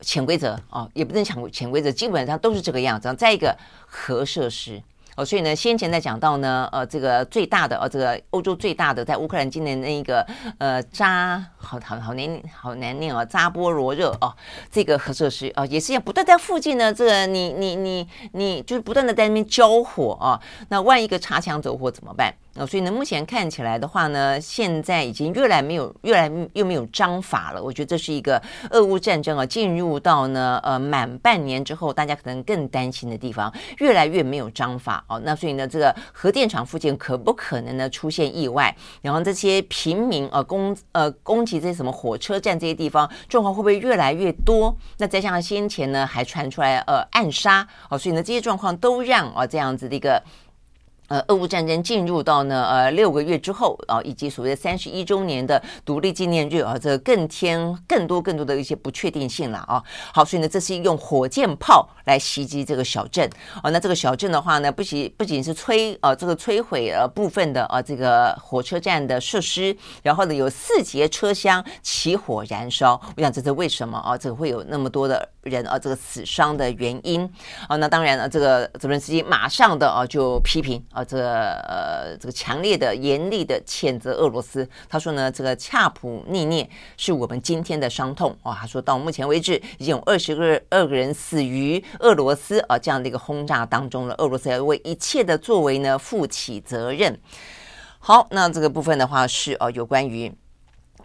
潜规则哦，也不能讲潜规则，基本上都是这个样子。再一个核设施哦，所以呢，先前在讲到呢，呃，这个最大的呃，这个欧洲最大的在乌克兰境内那一个呃扎，好好好难好难念啊，扎波罗热哦，这个核设施哦，也是要不断在附近呢，这个你你你你就是不断的在那边交火啊，那万一个擦枪走火怎么办？呃，所以呢，目前看起来的话呢，现在已经越来没有，越来又没有章法了。我觉得这是一个俄乌战争啊，进入到呢呃满半年之后，大家可能更担心的地方，越来越没有章法哦。那所以呢，这个核电厂附近可不可能呢出现意外？然后这些平民呃攻呃攻击这些什么火车站这些地方，状况会不会越来越多？那再加上先前呢还传出来呃暗杀哦，所以呢这些状况都让啊、哦、这样子的一个。呃，俄乌战争进入到呢呃六个月之后啊，以及所谓的三十一周年的独立纪念日啊，这更添更多更多的一些不确定性了啊。好，所以呢，这是用火箭炮来袭击这个小镇啊。那这个小镇的话呢，不仅不仅是摧呃这个摧毁了部分的呃这个火车站的设施，然后呢有四节车厢起火燃烧。我想这是为什么啊？这个会有那么多的人啊这个死伤的原因啊？那当然了，这个泽伦斯基马上的啊就批评。啊，这个呃，这个强烈的、严厉的谴责俄罗斯。他说呢，这个恰普尼涅是我们今天的伤痛啊。他说到目前为止，已经有二十个二个人死于俄罗斯啊这样的一个轰炸当中了。俄罗斯要为一切的作为呢负起责任。好，那这个部分的话是啊，有关于。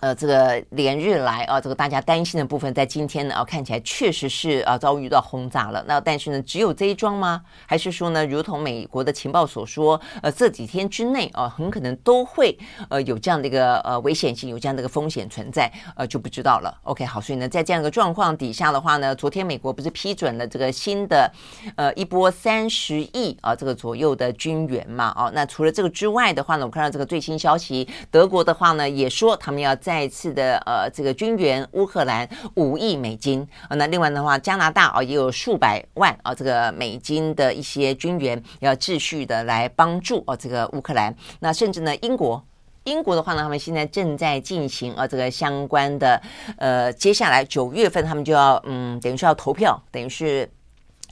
呃，这个连日来啊，这个大家担心的部分，在今天呢啊，看起来确实是啊遭遇到轰炸了。那但是呢，只有这一桩吗？还是说呢，如同美国的情报所说，呃，这几天之内啊，很可能都会呃有这样的一个呃危险性，有这样的一个风险存在，呃，就不知道了。OK，好，所以呢，在这样一个状况底下的话呢，昨天美国不是批准了这个新的呃一波三十亿啊这个左右的军援嘛？啊，那除了这个之外的话呢，我看到这个最新消息，德国的话呢也说他们要在再次的呃，这个军援乌克兰五亿美金啊，那另外的话，加拿大啊也有数百万啊这个美金的一些军援要继续的来帮助啊这个乌克兰。那甚至呢，英国英国的话呢，他们现在正在进行啊这个相关的呃，接下来九月份他们就要嗯，等于是要投票，等于是。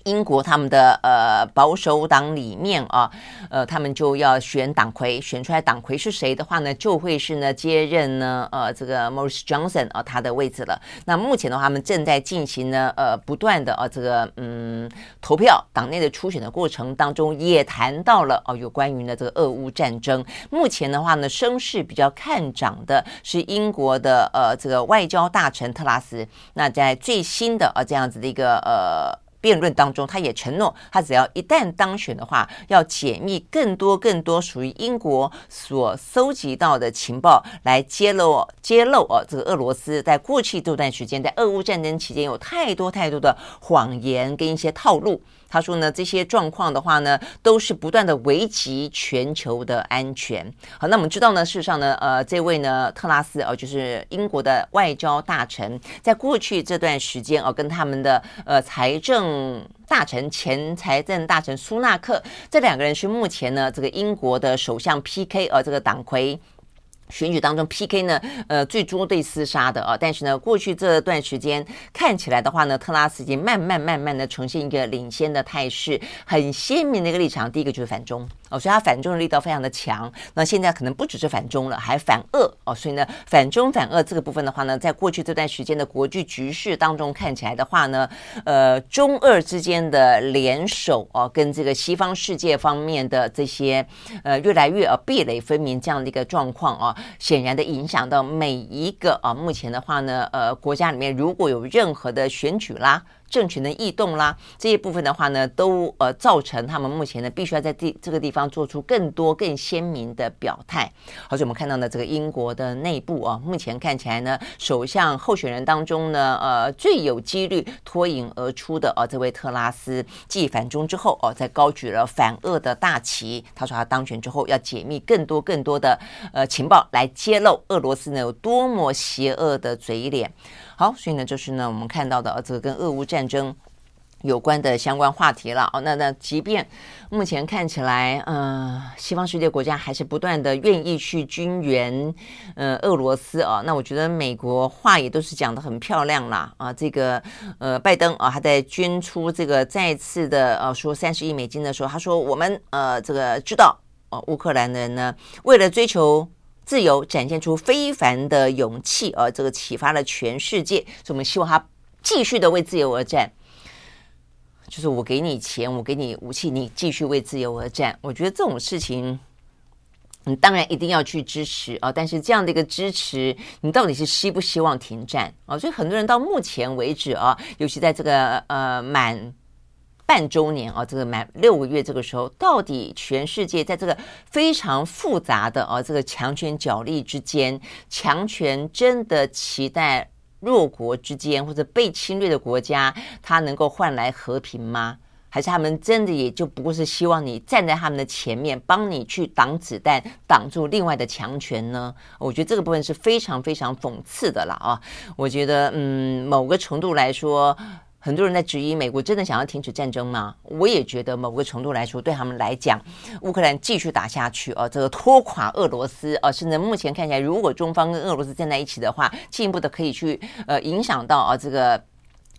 英国他们的呃保守党里面啊，呃，他们就要选党魁，选出来党魁是谁的话呢，就会是呢接任呢呃这个 Boris Johnson 啊他的位置了。那目前的话，他们正在进行呢呃不断的啊这个嗯投票，党内的初选的过程当中也谈到了哦有关于呢这个俄乌战争。目前的话呢，声势比较看涨的是英国的呃这个外交大臣特拉斯。那在最新的啊这样子的一个呃。辩论当中，他也承诺，他只要一旦当选的话，要解密更多更多属于英国所搜集到的情报，来揭露揭露哦，这个俄罗斯在过去这段时间，在俄乌战争期间有太多太多的谎言跟一些套路。他说呢，这些状况的话呢，都是不断的危及全球的安全。好，那我们知道呢，事实上呢，呃，这位呢，特拉斯哦，就是英国的外交大臣，在过去这段时间哦，跟他们的呃财政大臣、前财政大臣苏纳克这两个人是目前呢，这个英国的首相 PK 呃，这个党魁。选举当中 PK 呢，呃，最终对厮杀的啊，但是呢，过去这段时间看起来的话呢，特拉斯已经慢慢慢慢的呈现一个领先的态势，很鲜明的一个立场。第一个就是反中哦，所以他反中的力道非常的强。那现在可能不只是反中了，还反俄哦，所以呢，反中反俄这个部分的话呢，在过去这段时间的国际局势当中看起来的话呢，呃，中俄之间的联手哦，跟这个西方世界方面的这些呃，越来越呃壁垒分明这样的一个状况哦。显然的影响到每一个啊，目前的话呢，呃，国家里面如果有任何的选举啦。政权的异动啦，这些部分的话呢，都呃造成他们目前呢必须要在地这个地方做出更多更鲜明的表态。好，所以我们看到呢，这个英国的内部啊，目前看起来呢，首相候选人当中呢，呃，最有几率脱颖而出的啊，这位特拉斯继反中之后哦，在高举了反俄的大旗。他说他当选之后要解密更多更多的呃情报，来揭露俄罗斯呢有多么邪恶的嘴脸。好，所以呢，就是呢，我们看到的，这个跟俄乌战争有关的相关话题了。哦，那那即便目前看起来，呃，西方世界国家还是不断的愿意去军援，呃，俄罗斯啊。那我觉得美国话也都是讲得很漂亮啦。啊。这个呃，拜登啊，他在捐出这个再次的呃，说三十亿美金的时候，他说我们呃，这个知道哦，乌克兰人呢，为了追求。自由展现出非凡的勇气，而这个启发了全世界。所以，我们希望他继续的为自由而战。就是我给你钱，我给你武器，你继续为自由而战。我觉得这种事情你当然一定要去支持啊，但是这样的一个支持，你到底是希不希望停战啊？所以很多人到目前为止啊，尤其在这个呃满半周年啊，这个满六个月这个时候，到底全世界在这个非常复杂的啊这个强权角力之间，强权真的期待弱国之间或者被侵略的国家，它能够换来和平吗？还是他们真的也就不过是希望你站在他们的前面，帮你去挡子弹，挡住另外的强权呢？我觉得这个部分是非常非常讽刺的了啊！我觉得，嗯，某个程度来说，很多人在质疑美国真的想要停止战争吗？我也觉得，某个程度来说，对他们来讲，乌克兰继续打下去啊，这个拖垮俄罗斯啊，甚至目前看起来，如果中方跟俄罗斯站在一起的话，进一步的可以去呃影响到啊这个。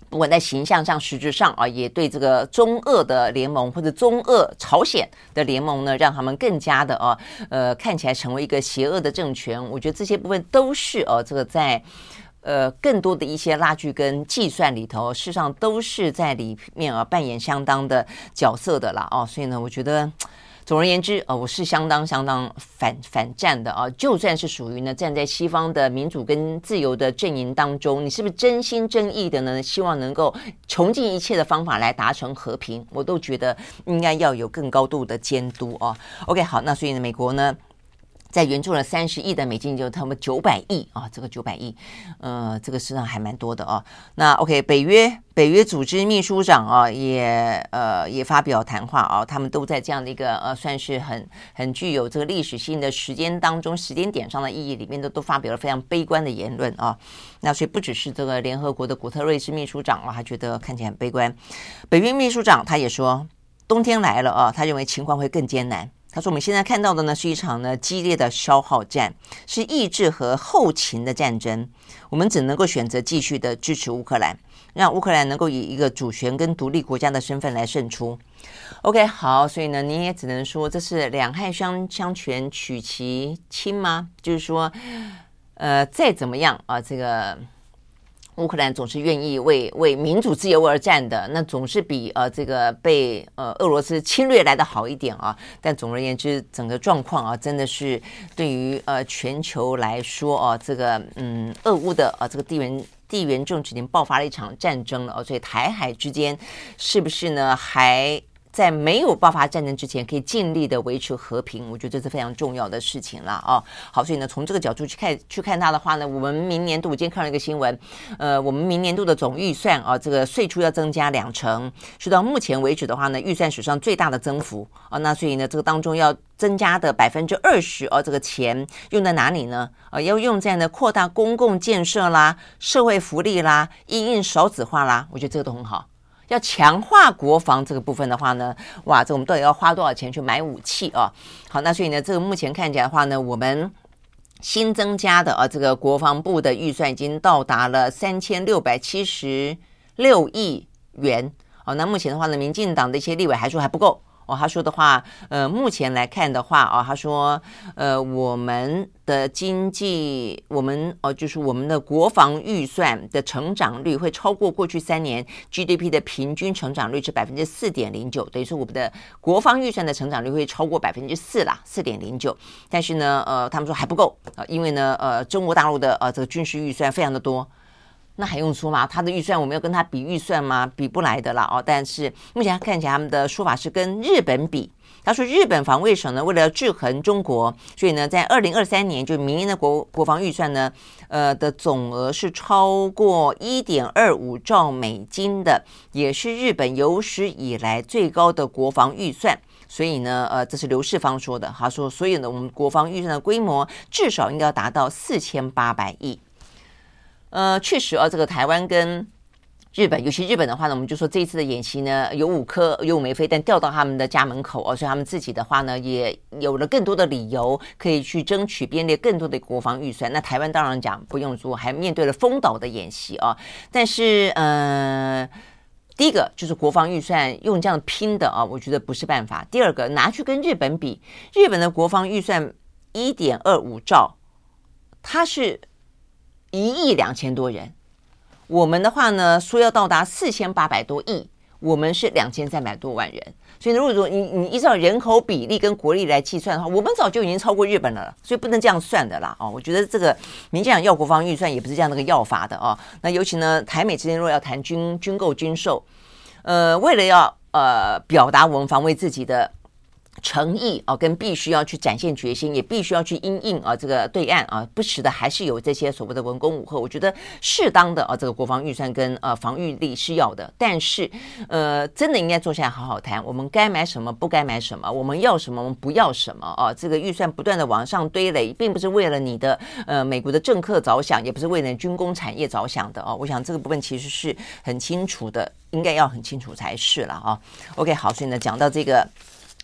不管在形象上、实质上啊，也对这个中俄的联盟或者中俄朝鲜的联盟呢，让他们更加的啊，呃，看起来成为一个邪恶的政权。我觉得这些部分都是哦、这个在呃更多的一些拉锯跟计算里头，事实上都是在里面啊扮演相当的角色的啦哦、所以呢，我觉得。*tsk* 总而言之，呃，我是相当相当反反战的啊！就算是属于呢站在西方的民主跟自由的阵营当中，你是不是真心真意的呢？希望能够穷尽一切的方法来达成和平，我都觉得应该要有更高度的监督哦。OK，好，那所以呢，美国呢？在援助了三十亿的美金，就他们九百亿啊，这个九百亿，呃，这个实际上还蛮多的哦。那 OK，北约北约组织秘书长啊，也呃也发表谈话啊，他们都在这样的一个呃算是很很具有这个历史性的时间当中时间点上的意义里面，都都发表了非常悲观的言论啊。那所以不只是这个联合国的古特瑞斯秘书长啊，他觉得看起来很悲观。北约秘书长他也说，冬天来了啊，他认为情况会更艰难。他说：“我们现在看到的呢，是一场呢激烈的消耗战，是意志和后勤的战争。我们只能够选择继续的支持乌克兰，让乌克兰能够以一个主权跟独立国家的身份来胜出。”OK，好，所以呢，你也只能说这是两害相相权取其轻吗？就是说，呃，再怎么样啊，这个。乌克兰总是愿意为为民主自由而战的，那总是比呃这个被呃俄罗斯侵略来的好一点啊。但总而言之，整个状况啊，真的是对于呃全球来说啊，这个嗯，俄乌的啊这个地缘地缘政治已经爆发了一场战争了啊，所以台海之间是不是呢还？在没有爆发战争之前，可以尽力的维持和平，我觉得这是非常重要的事情了啊。好，所以呢，从这个角度去看去看它的话呢，我们明年度我今天看了一个新闻，呃，我们明年度的总预算啊，这个税出要增加两成，是到目前为止的话呢，预算史上最大的增幅啊。那所以呢，这个当中要增加的百分之二十啊，这个钱用在哪里呢？啊，要用在呢扩大公共建设啦、社会福利啦、因应少子化啦，我觉得这个都很好。要强化国防这个部分的话呢，哇，这我们到底要花多少钱去买武器啊？好，那所以呢，这个目前看起来的话呢，我们新增加的啊，这个国防部的预算已经到达了三千六百七十六亿元。哦，那目前的话呢，民进党的一些立委还说还不够。哦，他说的话，呃，目前来看的话，啊，他说，呃，我们的经济，我们哦，就是我们的国防预算的成长率会超过过去三年 GDP 的平均成长率是百分之四点零九，等于说我们的国防预算的成长率会超过百分之四啦，四点零九。但是呢，呃，他们说还不够啊，因为呢，呃，中国大陆的呃这个军事预算非常的多。那还用说吗？他的预算我们要跟他比预算吗？比不来的了哦。但是目前看起来他们的说法是跟日本比。他说日本防卫省呢，为了制衡中国，所以呢，在二零二三年就明年的国国防预算呢，呃的总额是超过一点二五兆美金的，也是日本有史以来最高的国防预算。所以呢，呃，这是刘世芳说的。他说，所以呢，我们国防预算的规模至少应该要达到四千八百亿。呃，确实啊，这个台湾跟日本，尤其日本的话呢，我们就说这一次的演习呢，有五颗有五枚飞弹掉到他们的家门口哦，所以他们自己的话呢，也有了更多的理由可以去争取编列更多的国防预算。那台湾当然讲不用说，还面对了丰岛的演习啊。但是，呃，第一个就是国防预算用这样拼的啊，我觉得不是办法。第二个，拿去跟日本比，日本的国防预算一点二五兆，它是。一亿两千多人，我们的话呢，说要到达四千八百多亿，我们是两千三百多万人，所以如果说你你依照人口比例跟国力来计算的话，我们早就已经超过日本了，所以不能这样算的啦。哦，我觉得这个民进党要国防预算也不是这样的个要法的哦。那尤其呢，台美之间如果要谈军军购军售，呃，为了要呃表达我们防卫自己的。诚意啊，跟必须要去展现决心，也必须要去因应啊，这个对岸啊，不时的还是有这些所谓的文攻武吓。我觉得适当的啊，这个国防预算跟呃防御力是要的，但是呃，真的应该坐下来好好谈，我们该买什么，不该买什么，我们要什么，我们不要什么啊。这个预算不断的往上堆垒，并不是为了你的呃美国的政客着想，也不是为了军工产业着想的啊。我想这个部分其实是很清楚的，应该要很清楚才是了啊。OK，好，所以呢，讲到这个。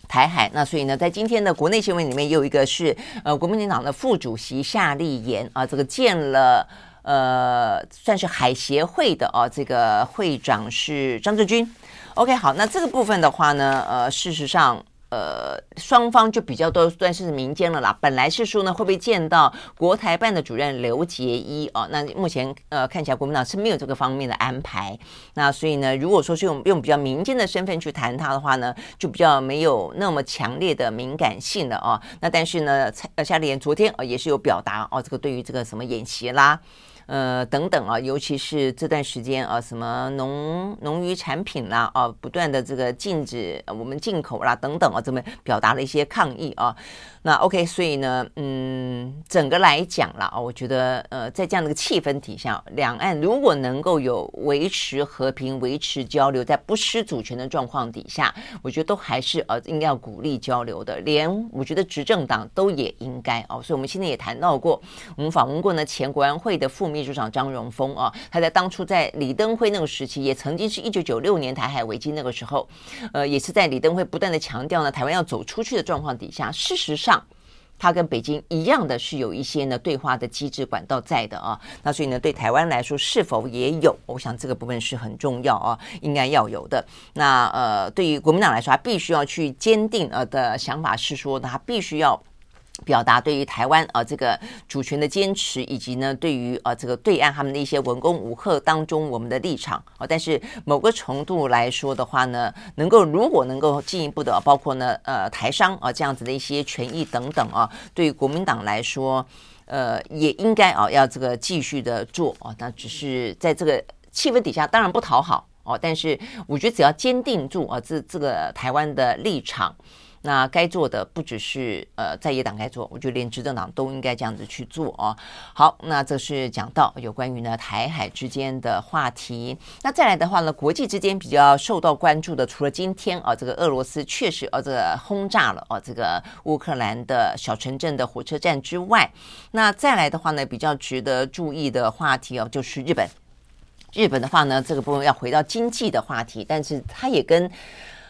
台海，那所以呢，在今天的国内新闻里面，又有一个是呃，国民党的副主席夏立言啊，这个见了呃，算是海协会的啊，这个会长是张志军。OK，好，那这个部分的话呢，呃，事实上。呃，双方就比较多算是民间了啦。本来是说呢，会不会见到国台办的主任刘杰一哦？那目前呃看起来国民党是没有这个方面的安排。那所以呢，如果说是用用比较民间的身份去谈他的话呢，就比较没有那么强烈的敏感性了哦。那但是呢，蔡夏立言昨天呃也是有表达哦，这个对于这个什么演习啦。呃，等等啊，尤其是这段时间啊，什么农农渔产品啦，啊，不断的这个禁止我们进口啦，等等啊，这么表达了一些抗议啊。那 OK，所以呢，嗯，整个来讲啦，啊，我觉得呃，在这样的一个气氛底下，两岸如果能够有维持和平、维持交流，在不失主权的状况底下，我觉得都还是呃应该要鼓励交流的。连我觉得执政党都也应该哦。所以我们现在也谈到过，我们访问过呢前国安会的副秘书长张荣丰啊，他在当初在李登辉那个时期，也曾经是一九九六年台海危机那个时候，呃，也是在李登辉不断的强调呢，台湾要走出去的状况底下，事实上。它跟北京一样的是有一些呢对话的机制管道在的啊，那所以呢对台湾来说是否也有？我想这个部分是很重要啊，应该要有的。那呃，对于国民党来说，他必须要去坚定呃的想法是说，他必须要。表达对于台湾啊这个主权的坚持，以及呢对于啊这个对岸他们的一些文攻武吓当中我们的立场啊，但是某个程度来说的话呢，能够如果能够进一步的包括呢呃台商啊这样子的一些权益等等啊，对于国民党来说，呃也应该啊要这个继续的做啊，那只是在这个气氛底下，当然不讨好哦，但是我觉得只要坚定住啊这这个台湾的立场。那该做的不只是呃在野党该做，我觉得连执政党都应该这样子去做哦。好，那这是讲到有关于呢台海之间的话题。那再来的话呢，国际之间比较受到关注的，除了今天啊这个俄罗斯确实啊这个轰炸了啊这个乌克兰的小城镇的火车站之外，那再来的话呢，比较值得注意的话题哦，就是日本。日本的话呢，这个部分要回到经济的话题，但是它也跟。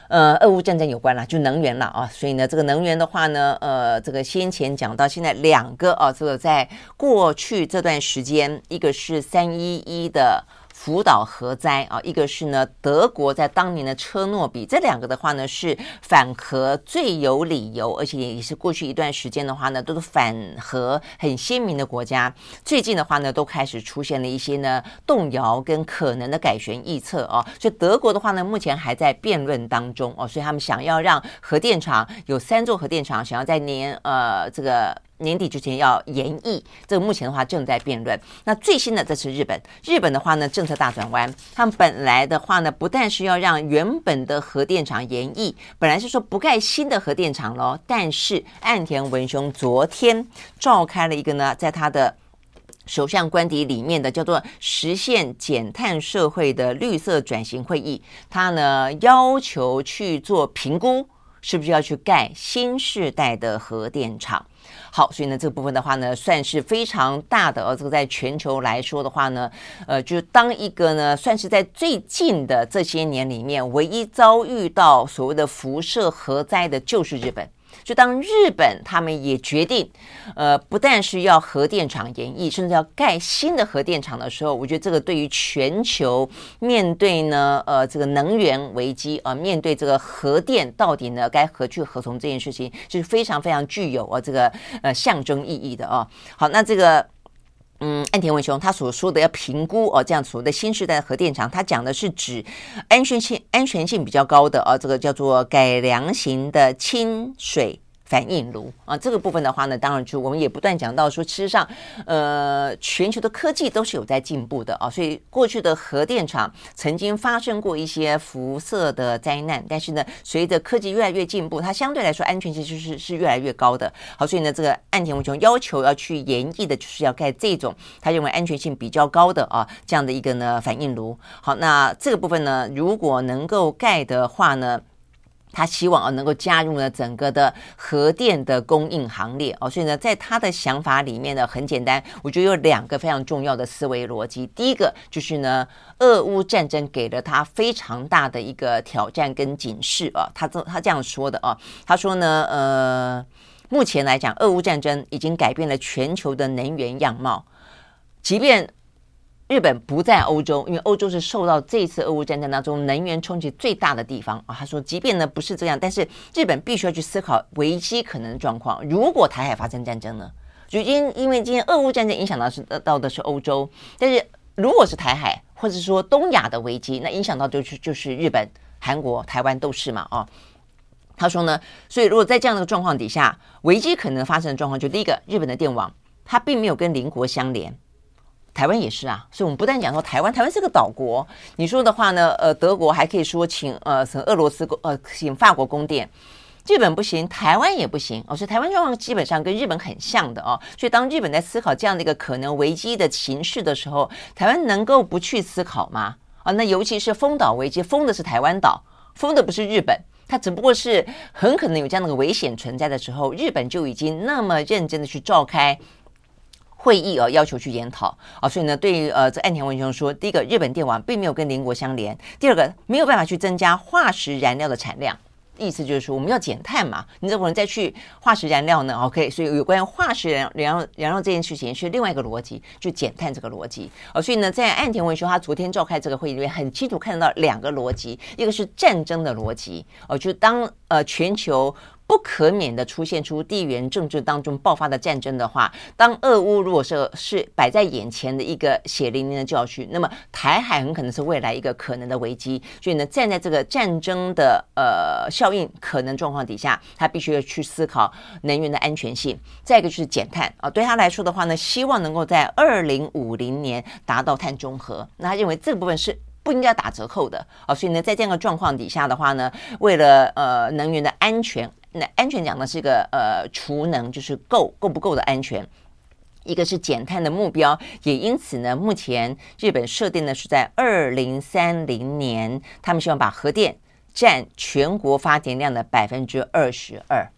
呃，俄乌战争有关了，就能源了啊，所以呢，这个能源的话呢，呃，这个先前讲到现在两个啊，这个在过去这段时间，一个是三一一的。福岛核灾啊，一个是呢，德国在当年的车诺比，这两个的话呢是反核最有理由，而且也是过去一段时间的话呢都是反核很鲜明的国家。最近的话呢都开始出现了一些呢动摇跟可能的改选预测啊，所以德国的话呢目前还在辩论当中哦，所以他们想要让核电厂有三座核电厂，想要在年呃这个。年底之前要延役，这个目前的话正在辩论。那最新的这是日本，日本的话呢政策大转弯，他们本来的话呢不但是要让原本的核电厂延役，本来是说不盖新的核电厂喽，但是岸田文雄昨天召开了一个呢，在他的首相官邸里面的叫做实现减碳社会的绿色转型会议，他呢要求去做评估，是不是要去盖新世代的核电厂。好，所以呢，这个部分的话呢，算是非常大的。呃，这个在全球来说的话呢，呃，就当一个呢，算是在最近的这些年里面，唯一遭遇到所谓的辐射核灾的，就是日本。就当日本他们也决定，呃，不但是要核电厂延役，甚至要盖新的核电厂的时候，我觉得这个对于全球面对呢，呃，这个能源危机啊，呃，面对这个核电到底呢该何去何从这件事情，就是非常非常具有呃这个呃象征意义的哦。好，那这个。嗯，岸田文雄他所说的要评估哦，这样所谓的新时代核电厂，他讲的是指安全性安全性比较高的哦，这个叫做改良型的清水。反应炉啊，这个部分的话呢，当然就我们也不断讲到说，事实上，呃，全球的科技都是有在进步的啊，所以过去的核电厂曾经发生过一些辐射的灾难，但是呢，随着科技越来越进步，它相对来说安全性就是是越来越高的。好，所以呢，这个岸田文雄要求要去研议的就是要盖这种他认为安全性比较高的啊这样的一个呢反应炉。好，那这个部分呢，如果能够盖的话呢，他希望啊能够加入呢整个的核电的供应行列哦，所以呢，在他的想法里面呢，很简单，我觉得有两个非常重要的思维逻辑。第一个就是呢，俄乌战争给了他非常大的一个挑战跟警示啊，他这他这样说的啊，他说呢，呃，目前来讲，俄乌战争已经改变了全球的能源样貌，即便。日本不在欧洲，因为欧洲是受到这次俄乌战争当中能源冲击最大的地方啊。他说，即便呢不是这样，但是日本必须要去思考危机可能的状况。如果台海发生战争呢？就因因为今天俄乌战争影响到是到的是欧洲，但是如果是台海或者说东亚的危机，那影响到就是就是日本、韩国、台湾都是嘛啊。他说呢，所以如果在这样的状况底下，危机可能发生的状况，就第一个，日本的电网它并没有跟邻国相连。台湾也是啊，所以我们不但讲说台湾，台湾是个岛国。你说的话呢，呃，德国还可以说请呃，请俄罗斯供呃，请法国供电，日本不行，台湾也不行哦。所以台湾状况基本上跟日本很像的哦。所以当日本在思考这样的一个可能危机的形势的时候，台湾能够不去思考吗？啊，那尤其是封岛危机，封的是台湾岛，封的不是日本，它只不过是很可能有这样的危险存在的时候，日本就已经那么认真的去召开。会议而要求去研讨啊，所以呢，对于呃，这岸田文雄说，第一个，日本电网并没有跟邻国相连；第二个，没有办法去增加化石燃料的产量。意思就是说，我们要减碳嘛，你怎么能再去化石燃料呢？OK，所以有关于化石燃料燃料这件事情是另外一个逻辑，就减碳这个逻辑。哦，所以呢，在岸田文雄他昨天召开这个会议里面，很清楚看得到两个逻辑，一个是战争的逻辑，哦，就当呃全球。不可免的出现出地缘政治当中爆发的战争的话，当俄乌如果是是摆在眼前的一个血淋淋的教训，那么台海很可能是未来一个可能的危机。所以呢，站在这个战争的呃效应可能状况底下，他必须要去思考能源的安全性。再一个就是减碳啊，对他来说的话呢，希望能够在二零五零年达到碳中和。那他认为这部分是不应该打折扣的啊。所以呢，在这样的状况底下的话呢，为了呃能源的安全。那安全讲的是一个呃储能，就是够够不够的安全，一个是减碳的目标，也因此呢，目前日本设定的是在二零三零年，他们希望把核电占全国发电量的百分之二十二，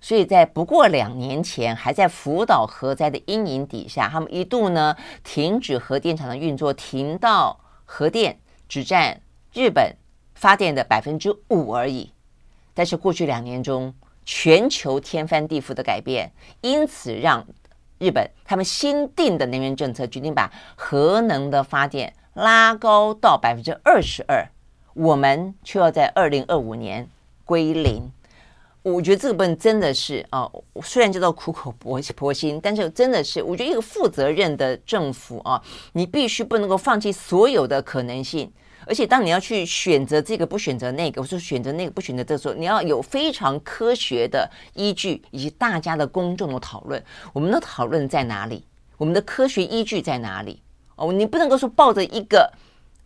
所以在不过两年前，还在福岛核灾的阴影底下，他们一度呢停止核电厂的运作，停到核电只占日本发电的百分之五而已。但是过去两年中，全球天翻地覆的改变，因此让日本他们新定的能源政策决定把核能的发电拉高到百分之二十二，我们却要在二零二五年归零。我觉得这个部分真的是啊，虽然叫做苦口婆心，但是真的是，我觉得一个负责任的政府啊，你必须不能够放弃所有的可能性。而且，当你要去选择这个不选择那个，我说选择那个不选择这个时候，你要有非常科学的依据，以及大家的公众的讨论。我们的讨论在哪里？我们的科学依据在哪里？哦，你不能够说抱着一个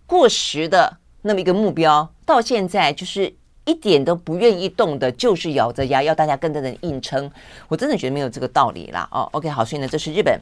过时的那么一个目标，到现在就是一点都不愿意动的，就是咬着牙要大家跟着人硬撑。我真的觉得没有这个道理啦。哦，OK，好，所以呢，这是日本。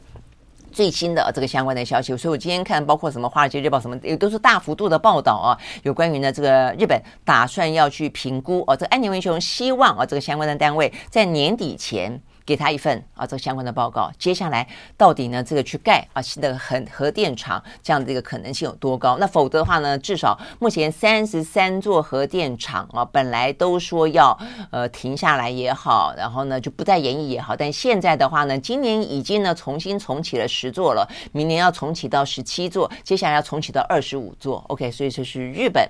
最新的这个相关的消息，所以我今天看，包括什么《华尔街日报》什么，也都是大幅度的报道啊，有关于呢这个日本打算要去评估哦，这个安田文雄希望啊这个相关的单位在年底前。给他一份啊，这相关的报告。接下来到底呢，这个去盖啊新的核核电厂这样的一个可能性有多高？那否则的话呢，至少目前三十三座核电厂啊，本来都说要呃停下来也好，然后呢就不再延役也好，但现在的话呢，今年已经呢重新重启了十座了，明年要重启到十七座，接下来要重启到二十五座。OK，所以这是日本。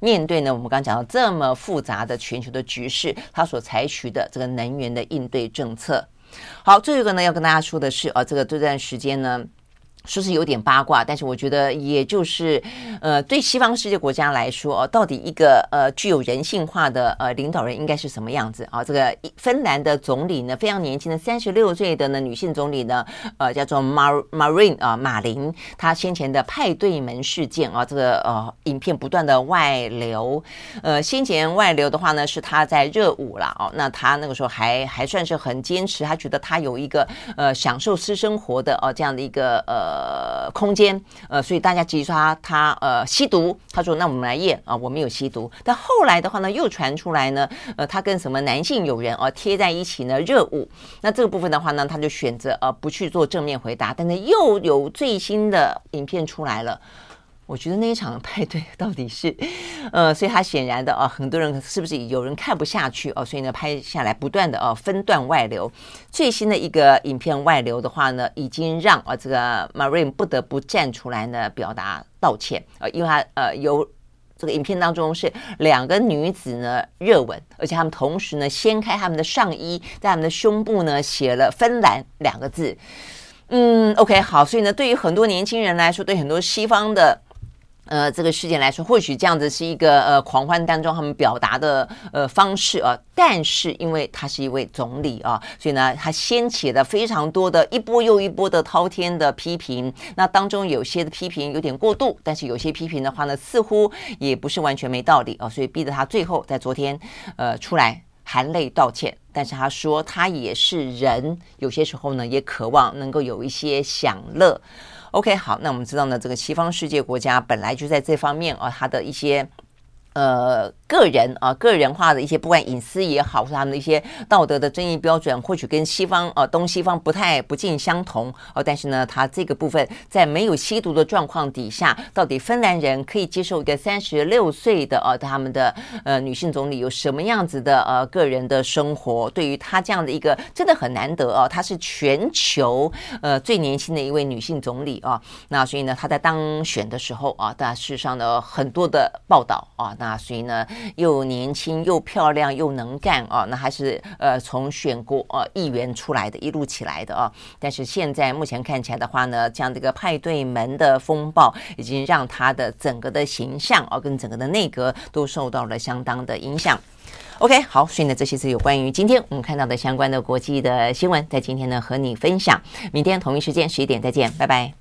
面对呢，我们刚刚讲到这么复杂的全球的局势，他所采取的这个能源的应对政策。好，最后一个呢，要跟大家说的是，啊，这个这段时间呢，说是有点八卦，但是我觉得也就是，呃，对西方世界国家来说，到底一个呃具有人性化的呃领导人应该是什么样子啊？这个芬兰的总理呢，非常年轻的三十六岁的呢女性总理呢，呃，叫做 Mar Marin 啊马林，她先前的派对门事件啊，这个呃影片不断的外流，呃，先前外流的话呢，是她在热舞了哦，那她那个时候还还算是很坚持，她觉得她有一个呃享受私生活的哦这样的一个呃。呃，空间，呃，所以大家质疑他他呃吸毒，他说那我们来验啊，我们有吸毒。但后来的话呢，又传出来呢，呃，他跟什么男性友人啊贴在一起呢热舞。那这个部分的话呢，他就选择呃不去做正面回答。但是又有最新的影片出来了。我觉得那一场派对 *laughs* 到底是，呃，所以他显然的啊，很多人是不是有人看不下去哦，所以呢，拍下来不断的啊分段外流。最新的一个影片外流的话呢，已经让啊这个 Marine 不得不站出来呢表达道歉啊，因为他呃有这个影片当中是两个女子呢热吻，而且他们同时呢掀开他们的上衣，在他们的胸部呢写了“芬兰”两个字。嗯，OK，好，所以呢，对于很多年轻人来说，对很多西方的。呃，这个事件来说，或许这样子是一个呃狂欢当中他们表达的呃方式啊，但是因为他是一位总理啊，所以呢，他掀起了非常多的一波又一波的滔天的批评。那当中有些的批评有点过度，但是有些批评的话呢，似乎也不是完全没道理啊，所以逼得他最后在昨天呃出来含泪道歉。但是他说他也是人，有些时候呢也渴望能够有一些享乐。OK，好，那我们知道呢，这个西方世界国家本来就在这方面啊，它的一些呃。个人啊，个人化的一些，不管隐私也好，或是他们的一些道德的争议标准，或许跟西方呃东西方不太不尽相同哦。但是呢，他这个部分在没有吸毒的状况底下，到底芬兰人可以接受一个三十六岁的呃他们的呃女性总理有什么样子的呃个人的生活？对于他这样的一个真的很难得哦，她是全球呃最年轻的一位女性总理啊。那所以呢，她在当选的时候啊，大事实上呢很多的报道啊，那啊所以呢。又年轻又漂亮又能干啊，那还是呃从选过呃议员出来的，一路起来的啊。但是现在目前看起来的话呢，像这个派对门的风暴，已经让他的整个的形象啊，跟整个的内阁都受到了相当的影响。OK，好，所以呢，这些是有关于今天我们看到的相关的国际的新闻，在今天呢和你分享。明天同一时间十一点再见，拜拜。